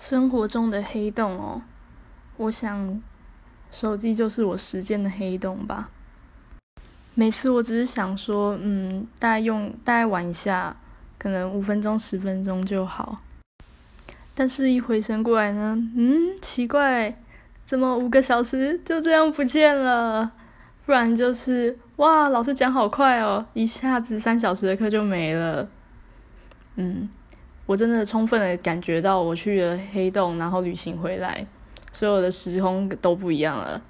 生活中的黑洞哦，我想手机就是我时间的黑洞吧。每次我只是想说，嗯，大概用大概玩一下，可能五分钟、十分钟就好。但是，一回神过来呢，嗯，奇怪，怎么五个小时就这样不见了？不然就是哇，老师讲好快哦，一下子三小时的课就没了。嗯。我真的充分的感觉到，我去了黑洞，然后旅行回来，所有的时空都不一样了。